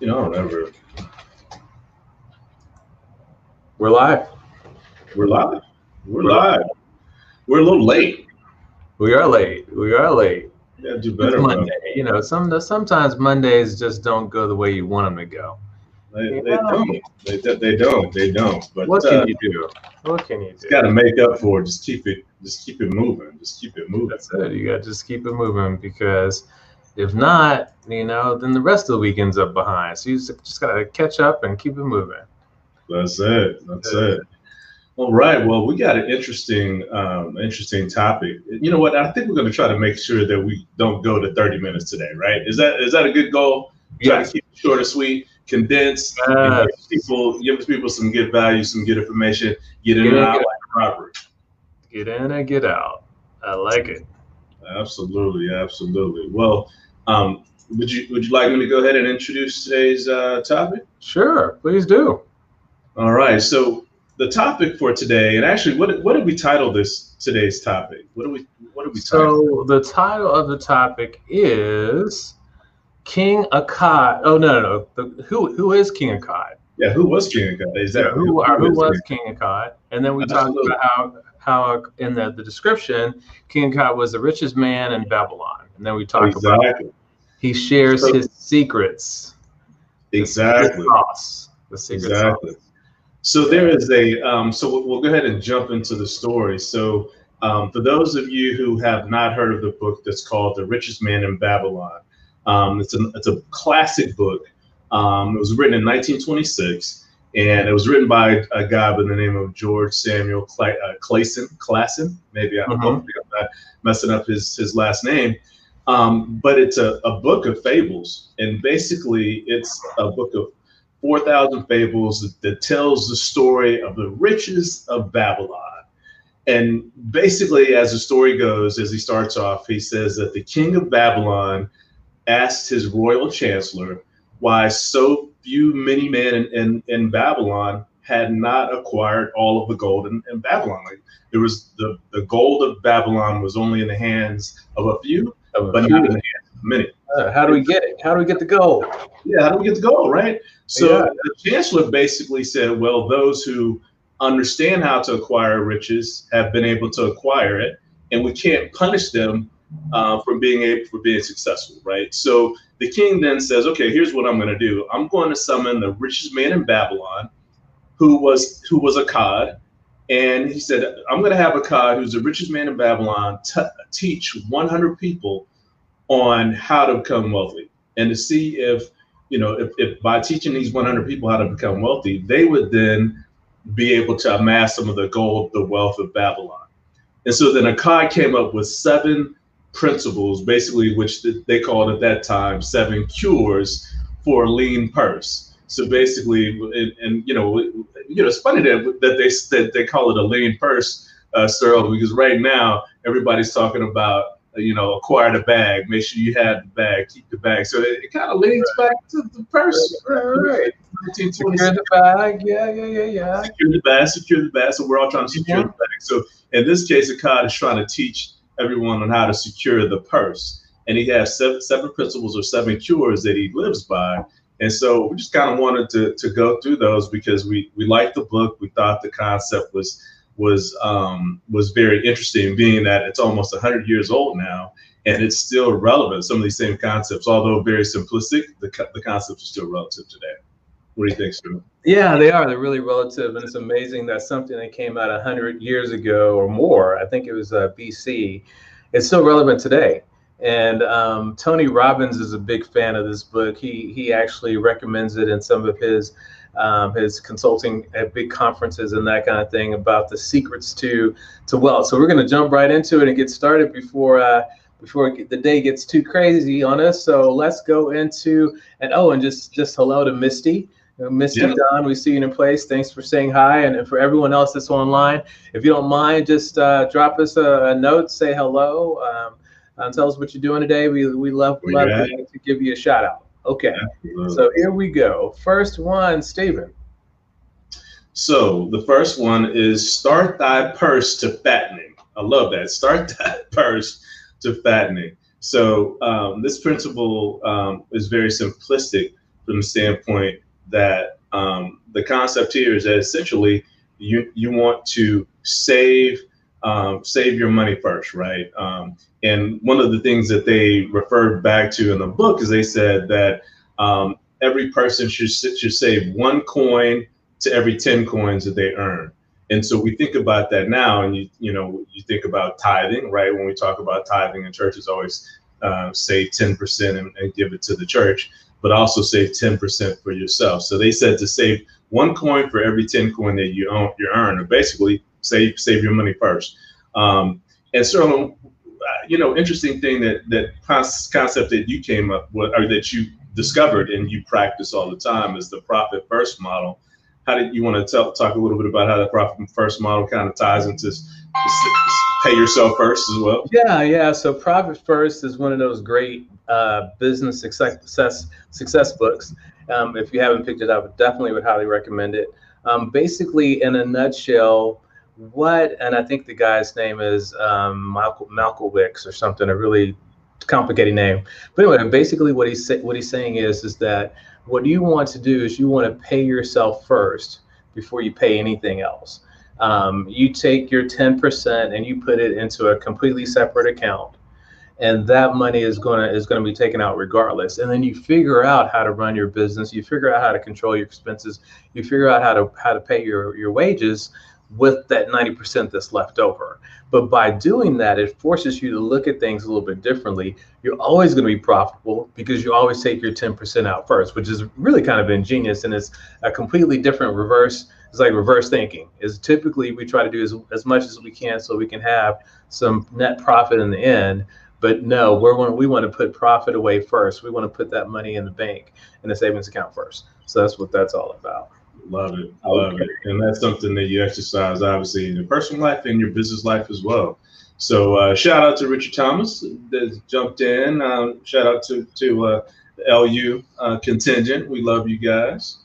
You know, I don't ever. We're live. We're live. We're live. We're a little late. We are late. We are late. Yeah, do It's better. bro. Monday. You know, some sometimes Mondays just don't go the way you want them to go. They, they don't. They, they, they don't. They don't. But What uh, can you do? What can you do? got to make up for it. Just keep it. Just keep it moving. Just keep it moving. That's it. You got to just keep it moving because if not, you know, then the rest of the weekend's up behind. So you just, just got to catch up and keep it moving. That's it. That's it. All right. Well, we got an interesting, um, interesting topic. You know what? I think we're going to try to make sure that we don't go to 30 minutes today. Right? Is that is that a good goal? Try to keep it short and sweet, condensed. Yes. give people, give people some good value, some good information. Get in Get and in, out get like Robert. Get in and get out. I like it. Absolutely, absolutely. Well, um, would you would you like me to go ahead and introduce today's uh, topic? Sure, please do. All right. So the topic for today, and actually, what what did we title this today's topic? What do we what did we title? So the title of the topic is King Akkad. Oh no, no, no. The, who who is King Akkad? Yeah, who was King Akkad? Is that who, who, is was King Akkad? And then we talked about how how in the, the description, King Akkad was the richest man in Babylon. And then we talked about he shares So- his secrets. the Exactly. secret sauce, The secret Exactly. sauce. So there is a um, so we'll, we'll go ahead and jump into the story. So um, for those of you who have not heard of the book that's called The Richest Man in Babylon, um, it's a it's a classic book. Um, it was written in 1926, and it was written by a guy by the name of George Samuel Cla- uh, Clayson. Classon, maybe Mhm. hopefully I'm messing up his his last name. Um, but it's a, a book of fables, and basically it's a book of 4,000 fables that, that tells the story of the riches of Babylon. And basically, as the story goes, as he starts off, he says that the king of Babylon asked his royal chancellor why so few many men in, in, in Babylon had not acquired all of the gold in, in Babylon. Like there was the, the gold of Babylon was only in the hands of a few, but not in the hands of many. Uh, how do we get it? How do we get the gold? Yeah, how do we get the gold, right? So Yeah. the chancellor basically said, well, those who understand how to acquire riches have been able to acquire it, and we can't punish them uh, for being able for being successful, right? So the king then says, okay, here's what I'm going to do. I'm going to summon the richest man in Babylon, who was who was Akkad, and he said, I'm going to have Akkad, who's the richest man in Babylon, t- teach 100 people on how to become wealthy and to see if you know if, if by teaching these 100 people how to become wealthy they would then be able to amass some of the gold the wealth of babylon and so then akkad came up with seven principles basically which they called at that time seven cures for a lean purse so basically and, and you know you know it's funny that, that they that they call it a lean purse uh, because right now everybody's talking about you know, acquire the bag. Make sure you have the bag. Keep the bag. So it, it kind of leads back to the purse. Right, right. 1920. Secure the bag. Yeah, yeah, yeah, yeah. Secure the bag. Secure the bag. So we're all trying to secure Yeah. the bag. So in this case, Akkad is trying to teach everyone on how to secure the purse, and he has seven, seven principles or seven cures that he lives by. And so we just kind of wanted to to go through those because we we liked the book. We thought the concept was was um, was very interesting, being that it's almost 100 years old now, and it's still relevant. Some of these same concepts, although very simplistic, the the concepts are still relative today. What do you think, Stu? Yeah, they are. They're really relative, and it's amazing that something that came out hundred years ago or more, I think it was uh, BC, is still relevant today. And um, Tony Robbins is a big fan of this book. He he actually recommends it in some of his um, his consulting at big conferences and that kind of thing about the secrets to to wealth. So we're going to jump right into it and get started before uh, before the day gets too crazy on us. So let's go into and oh, and just just hello to Misty. Uh, Misty Yeah. Don, we see you in place. Thanks for saying hi. And, for everyone else that's online, if you don't mind, just uh, drop us a, a note, say hello, um, and tell us what you're doing today. We, we love, love you're to, give you a shout out. Okay, so here we go. First one, Stephen. So the first one is start thy purse to fattening. I love that. Start thy purse to fattening. So um, this principle um, is very simplistic. from the standpoint that um, the concept here is that essentially you you want to save um, save your money first, right? Um, and one of the things that they referred back to in the book is they said that um, every person should should save one coin to every ten coins that they earn. And so we think about that now, and you you know you think about tithing, right? When we talk about tithing, and churches always uh, say ten percent and, and give it to the church, but also save ten percent for yourself. So they said to save one coin for every ten coin that you own, you earn, or basically save save your money first. Um, and so, you know, interesting thing that that concept that you came up with, or that you discovered and you practice all the time, is the profit first model how did you want to tell, talk a little bit about how the profit first model kind of ties into pay yourself first as well? Yeah, yeah. So profit first is one of those great uh, business success success books. Um, if you haven't picked it up, definitely would highly recommend it. Um, basically, in a nutshell, what and I think the guy's name is um, Malcolm Malkowicz or something, a really complicated name. But anyway, basically, what he's what he's saying is is that what you want to do is you want to pay yourself first before you pay anything else. Um, you take your 10% and you put it into a completely separate account and that money is going to is going to be taken out regardless and then you figure out how to run your business you figure out how to control your expenses you figure out how to how to pay your your wages with that 90% that's left over. But by doing that, it forces you to look at things a little bit differently. You're always going to be profitable because you always take your 10% out first, which is really kind of ingenious. And it's a completely different reverse. It's like reverse thinking. Is typically we try to do as, as much as we can so we can have some net profit in the end. But no, we're we want to put profit away first. We want to put that money in the bank in the savings account first. So that's what that's all about. Love it. Love okay. it. And that's something that you exercise, obviously, in your personal life and your business life as well. So uh, shout out to Richard Thomas that jumped in. Um, shout out to, to uh, the LU uh, contingent. We love you guys.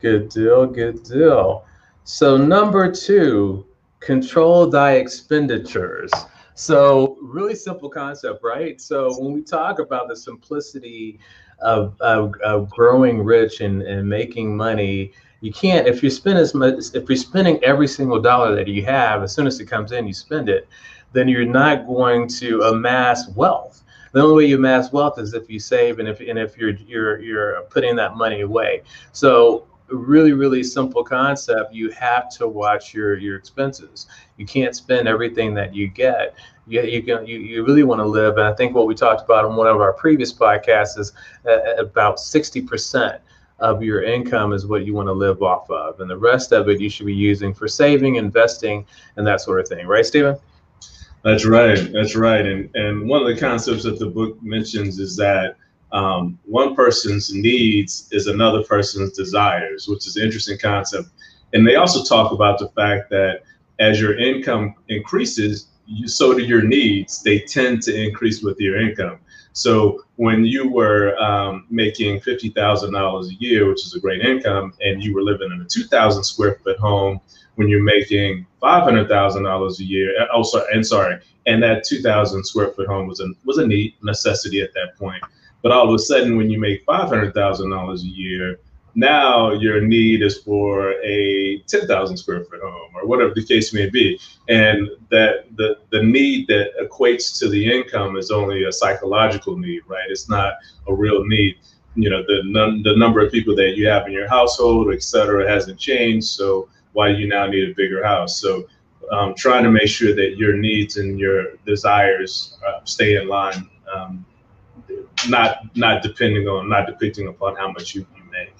Good deal. Good deal. So, number two, control thy expenditures. So, really simple concept, right? So, when we talk about the simplicity of, of, of growing rich and, and making money, you can't if you spend as much if you're spending every single dollar that you have as soon as it comes in you spend it then you're not going to amass wealth the only way you amass wealth is if you save and if and if you're you're you're putting that money away so really really simple concept you have to watch your your expenses you can't spend everything that you get you, you can you, you really want to live and i think what we talked about in one of our previous podcasts is uh, about 60 percent of your income is what you want to live off of. And the rest of it you should be using for saving, investing, and that sort of thing. Right, Stephen? That's right. That's right. And and one of the concepts that the book mentions is that um, one person's needs is another person's desires, which is an interesting concept. And they also talk about the fact that as your income increases, you, so do your needs. They tend to increase with your income. So when you were um, making fifty thousand dollars a year, which is a great income, and you were living in a two thousand square foot home, when you're making five hundred thousand dollars a year, uh, oh sorry, and sorry, and that two thousand square foot home was a was a need necessity at that point. But all of a sudden, when you make five hundred thousand dollars a year, now your need is for a 10,000 square foot home or whatever the case may be. And that the, the need that equates to the income is only a psychological need, right? It's not a real need. You know, the, num- the number of people that you have in your household, et cetera, hasn't changed. So why do you now need a bigger house? So um, trying to make sure that your needs and your desires uh, stay in line, um, not not depending on, not depicting upon how much you, you make.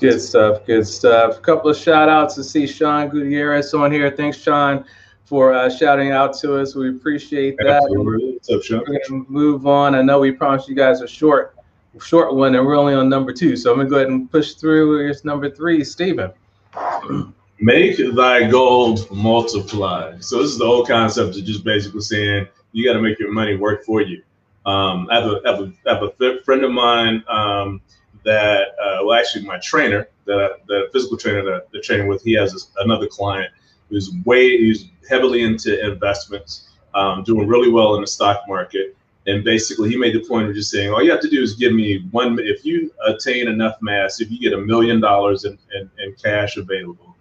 Good stuff. Good stuff. A couple of shout outs to see Sean Gutierrez on here. Thanks, Sean, for uh, shouting out to us. We appreciate that. What's up, Sean? We're going to move on. I know we promised you guys a short short one, and we're only on number two. So I'm going to go ahead and push through. Here's number three, Stephen. Make thy gold multiply. So this is the whole concept of just basically saying you got to make your money work for you. Um, I, have a, have a, have a friend of mine um, that uh, well actually my trainer the the physical trainer that the training with he has this, another client who's way who's heavily into investments um, doing really well in the stock market And basically, he made the point of just saying, all you have to do is give me one. If you attain enough mass, if you get a million dollars in, in, in cash available,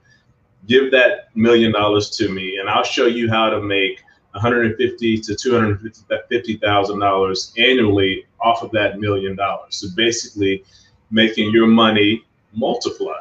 give that million dollars to me, and I'll show you how to make 150 to 250 thousand dollars annually off of that million dollars. So basically, making your money multiply.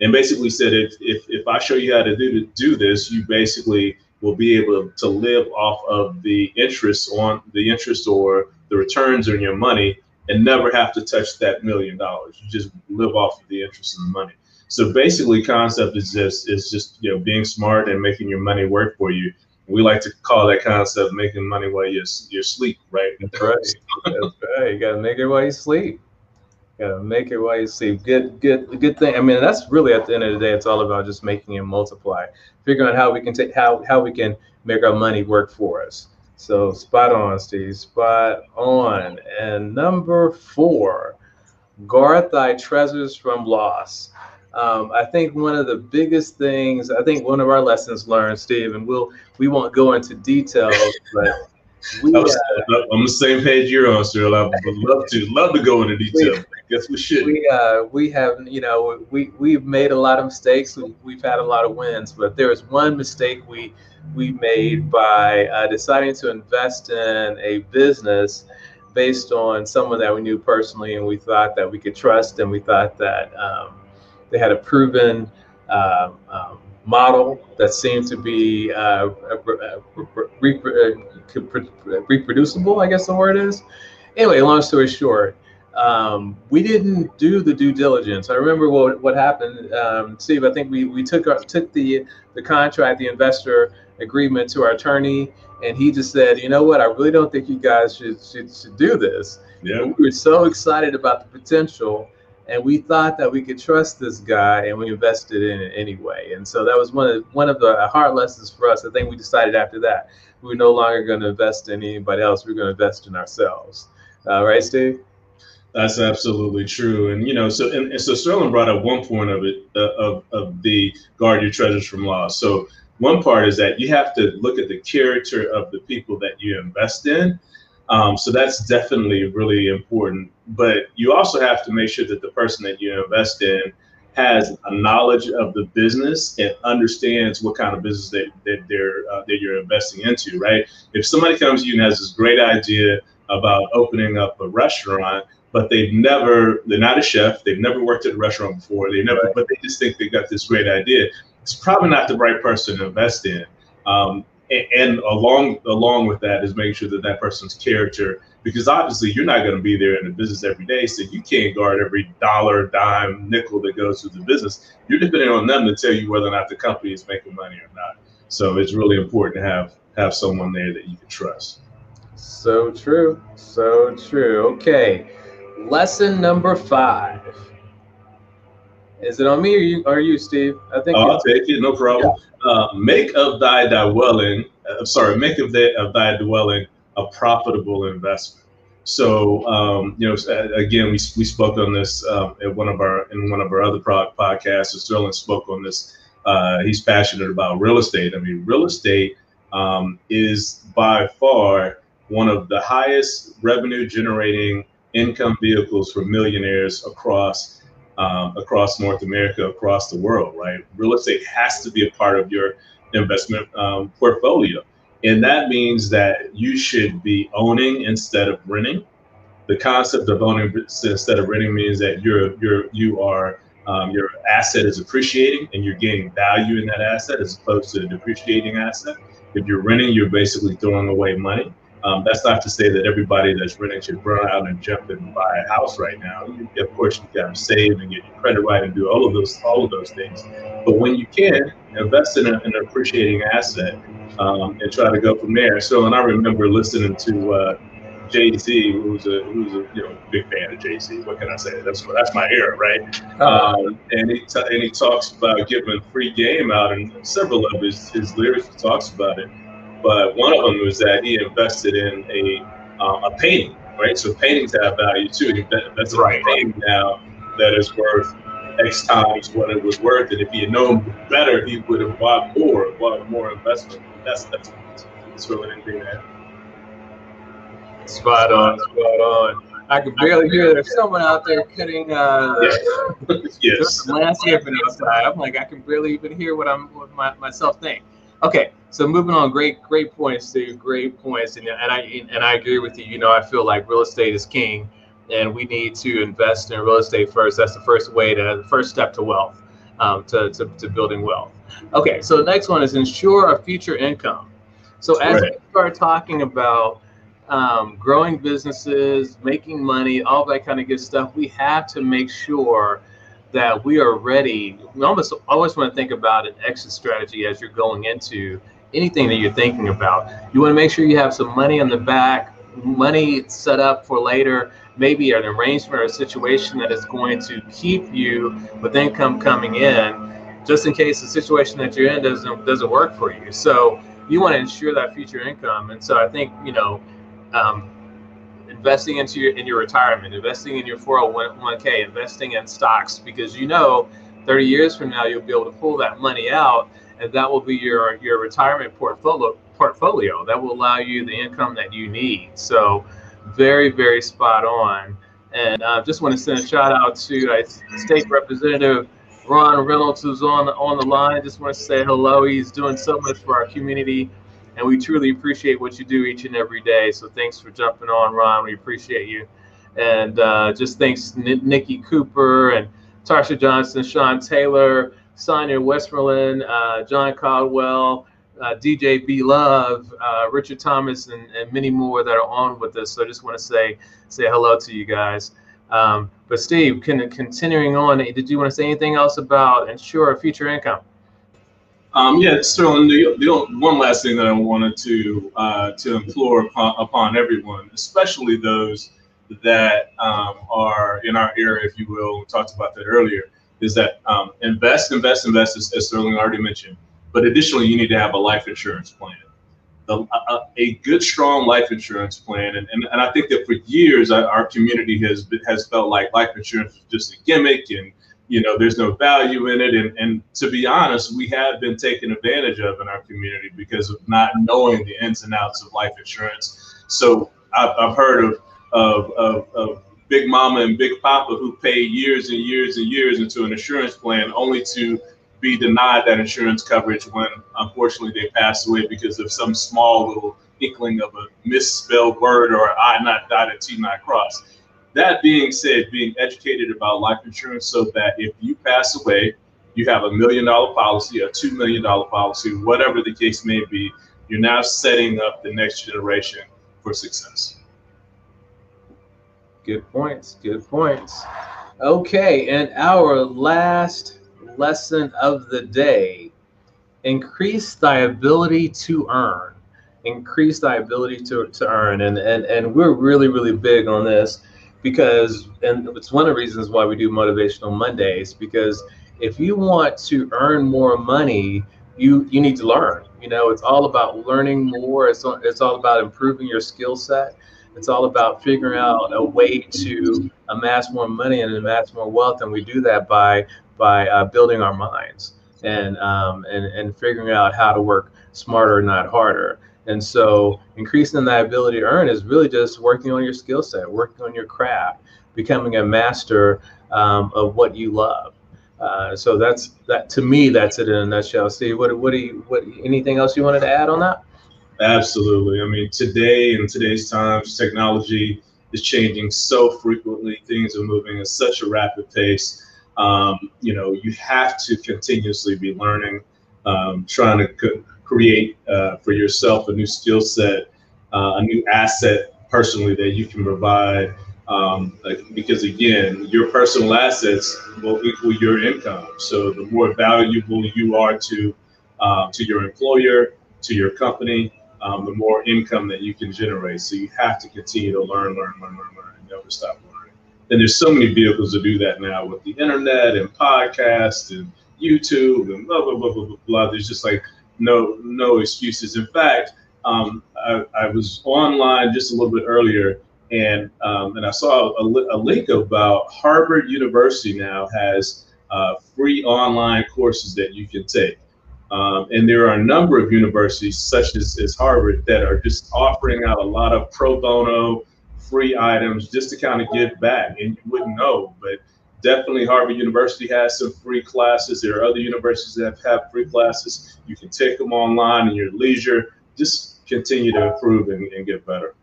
And basically said if if if I show you how to do to do this, you basically will be able to live off of the interest on the interest or the returns on your money and never have to touch that million dollars. You just live off of the interest in the money. So basically concept is just is just you know being smart and making your money work for you. We like to call that concept making money while you're you're asleep, right? That's right. That's right. You gotta make it while you sleep. You gotta make it while you sleep. Good, good, good thing. I mean, that's really at the end of the day, it's all about just making it multiply, figuring out how we can take how how we can make our money work for us. So spot on, Steve. Spot on. And number four, guard thy treasures from loss. Um, I think one of the biggest things, I think one of our lessons learned, Steve, and we'll we won't go into details, but we, uh, I'm the same page you're on, sir. I would love to love to go into detail. We, guess we should. We uh, we have you know we we've made a lot of mistakes. We've had a lot of wins, but there was one mistake we we made by uh, deciding to invest in a business based on someone that we knew personally, and we thought that we could trust, and we thought that. Um, they had a proven uh, um, model that seemed to be uh, reproducible, I guess the word is. Anyway, long story short, um, we didn't do the due diligence. I remember what what happened, um, Steve. I think we we took our, took the the contract, the investor agreement to our attorney, and he just said, you know what, I really don't think you guys should should, should do this. Yeah. We were so excited about the potential and we thought that we could trust this guy and we invested in it anyway. And so that was one of one of the hard lessons for us. I think we decided after that we were no longer going to invest in anybody else. We are going to invest in ourselves. Uh, right steve? That's absolutely true. And you know so and, and so sterling brought up one point of it uh, of, of the guard your treasures from loss. So one part is that you have to look at the character of the people that you invest in um, so that's definitely really important. But you also have to make sure that the person that you invest in has a knowledge of the business and understands what kind of business that, that they're uh, that you're investing into, right? If somebody comes to you and has this great idea about opening up a restaurant, but they've never they're not a chef, they've never worked at a restaurant before, they never, but they just think they got this great idea. It's probably not the right person to invest in. Um, and along along with that is making sure that that person's character because obviously you're not going to be there in the business every day so you can't guard every dollar dime nickel that goes through the business you're depending on them to tell you whether or not the company is making money or not so it's really important to have have someone there that you can trust so true so true okay lesson number five is it on me or you, or you Steve? I think. Oh, I'll take it. No problem. Yeah. Uh, make of thy dwelling. Uh, sorry, make of, the, of thy dwelling a profitable investment. So, um, you know, again, we, we spoke on this at one of our in one of our other product podcasts. Sterling spoke on this. Uh, he's passionate about real estate. I mean, real estate um, is by far one of the highest revenue generating income vehicles for millionaires across um, across North America, across the world, right? Real estate has to be a part of your investment um, portfolio. And that means that you should be owning instead of renting. The concept of owning instead of renting means that you're you're you are um, your asset is appreciating and you're gaining value in that asset as opposed to a depreciating asset. If you're renting, you're basically throwing away money. Um, that's not to say that everybody that's renting should run out and jump and buy a house right now. You, of course, you got to save and get your credit right and do all of those all of those things. But when you can, invest in, a, in an appreciating asset um, and try to go from there. So, and I remember listening to uh, Jay Z, who's a who's a you know big fan of Jay Z. What can I say? That's that's my era, right? Uh-huh. Um, and he t- and he talks about giving free game out, and several of his his lyrics talks about it. But one of them was that he invested in a um, a painting, right? So paintings have value too. He invested right. in a painting now that is worth X times what it was worth. And if he had known better, he would have bought more, bought more investment. That's that's, that's really anything that. Spot on, spot on. I can barely hear there's someone out there cutting uh yes. landscaping outside. I'm like I can barely even hear what I'm what my, myself think. Okay, so moving on, great great points, Steve. Great points, and and I and I agree with you. You know, I feel like real estate is king, and we need to invest in real estate first. That's the first way to the first step to wealth, um, to, to to building wealth. Okay, so the next one is ensure a future income. So as Right. we start talking about um, growing businesses, making money, all that kind of good stuff, we have to make sure that we are ready. We almost always want to think about an exit strategy as you're going into anything that you're thinking about. You want to make sure you have some money on the back, money set up for later, maybe an arrangement or a situation that is going to keep you with income coming in, just in case the situation that you're in doesn't doesn't work for you. So you want to ensure that future income. And so I think you know. Um, investing into your in your retirement, investing in your 401k, investing in stocks because you know 30 years from now you'll be able to pull that money out and that will be your your retirement portfolio portfolio that will allow you the income that you need. So very very spot on. And I uh, just want to send a shout out to uh, State Representative Ron Reynolds who's on on the line. Just want to say hello. He's doing so much for our community and we truly appreciate what you do each and every day. So thanks for jumping on, Ron. We appreciate you, and uh, just thanks N- Nikki Cooper and Tarsha Johnson, Sean Taylor, Sonia Westmoreland, uh, John Caldwell, uh, DJ B Love, uh, Richard Thomas, and, and many more that are on with us. So I just want to say say hello to you guys. Um, but Steve, can, continuing on, did you want to say anything else about ensure future income? Um, yeah, Sterling. The, the one last thing that I wanted to uh, to implore upon, upon everyone, especially those that um, are in our era, if you will, we talked about that earlier, is that um, invest, invest, invest, as, as Sterling already mentioned. But additionally, you need to have a life insurance plan, the, a, a good, strong life insurance plan. And, and, and I think that for years, our, community has has felt like life insurance is just a gimmick and you know there's no value in it and, and to be honest we have been taken advantage of in our community because of not knowing the ins and outs of life insurance so i've, I've heard of, of, of, of big mama and big papa who pay years and years and years into an insurance plan only to be denied that insurance coverage when unfortunately they pass away because of some small little inkling of a misspelled word or I not dotted, T not crossed. That being said, being educated about life insurance so that if you pass away, you have a million dollar policy, a two million dollar policy, whatever the case may be, you're now setting up the next generation for success. Good points. Good points. Okay, and our last lesson of the day increase thy ability to earn. Increase thy ability to, to earn. And, and, and we're really, really big on this because, and it's one of the reasons why we do Motivational Mondays, because if you want to earn more money, you, you need to learn. You know, it's all about learning more, it's, all- it's all about improving your skill set. It's all about figuring out a way to amass more money and amass more wealth, and we do that by by uh, building our minds and um, and and figuring out how to work smarter, not harder. And so, increasing that ability to earn is really just working on your skill set, working on your craft, becoming a master um, of what you love. Uh, so that's that. To me, that's it in a nutshell. See, what what do you what? Anything else you wanted to add on that? Absolutely. I mean, today in today's times, technology is changing so frequently. Things are moving at such a rapid pace. Um, you know, you have to continuously be learning, um, trying to co- create uh, for yourself a new skill set, uh, a new asset personally that you can provide. Um, like, because again, your personal assets will equal your income. So the more valuable you are to uh, to your employer, to your company, um, the more income that you can generate. So you have to continue to learn, learn, learn, learn, learn, and never stop learning. And there's so many vehicles to do that now with the internet and podcasts and YouTube and blah blah blah blah blah. blah. There's just like no no excuses. In fact, um, I, I was online just a little bit earlier, and um, and I saw a, a link about Harvard University now has uh, free online courses that you can take Um, and there are a number of universities, such as, as Harvard, that are just offering out a lot of pro bono free items just to kind of give back. And you wouldn't know, but definitely Harvard University has some free classes. There are other universities that have free classes. You can take them online in your leisure. Just continue to improve and, and get better.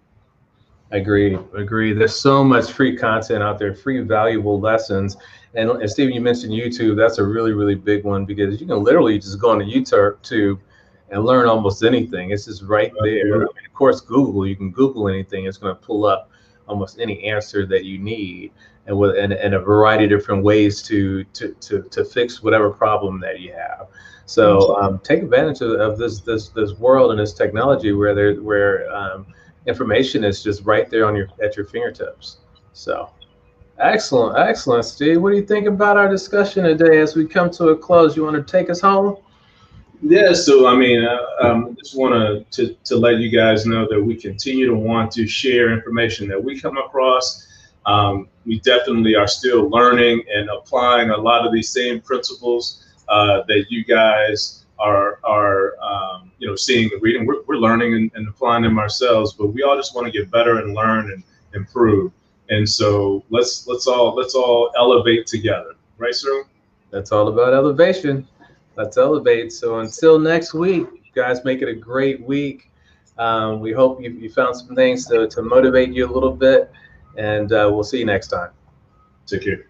I Agree, agree. There's so much free content out there, free valuable lessons. And, and Stephen, you mentioned YouTube. That's a really, really big one because you can literally just go on to YouTube and learn almost anything. It's just right there. I mean, of course, Google, you can Google anything. It's going to pull up almost any answer that you need and with and, and a variety of different ways to, to, to, to fix whatever problem that you have. So um, take advantage of, of, this, this, this world and this technology where there, where um, information is just right there on your at your fingertips. So excellent, excellent, Steve. What do you think about our discussion today as we come to a close? You want to take us home? Yeah, so I mean, uh, um, just want to to let you guys know that we continue to want to share information that we come across. Um, we definitely are still learning and applying a lot of these same principles uh, that you guys are are um, you know seeing and reading. We're, we're learning and, and, applying them ourselves, but we all just want to get better and learn and improve. And so let's let's all let's all elevate together, right, sir? That's all about elevation. Let's elevate. So until next week, guys, make it a great week. Um, we hope you, you found some things to, to motivate you a little bit, and uh, we'll see you next time. Take care.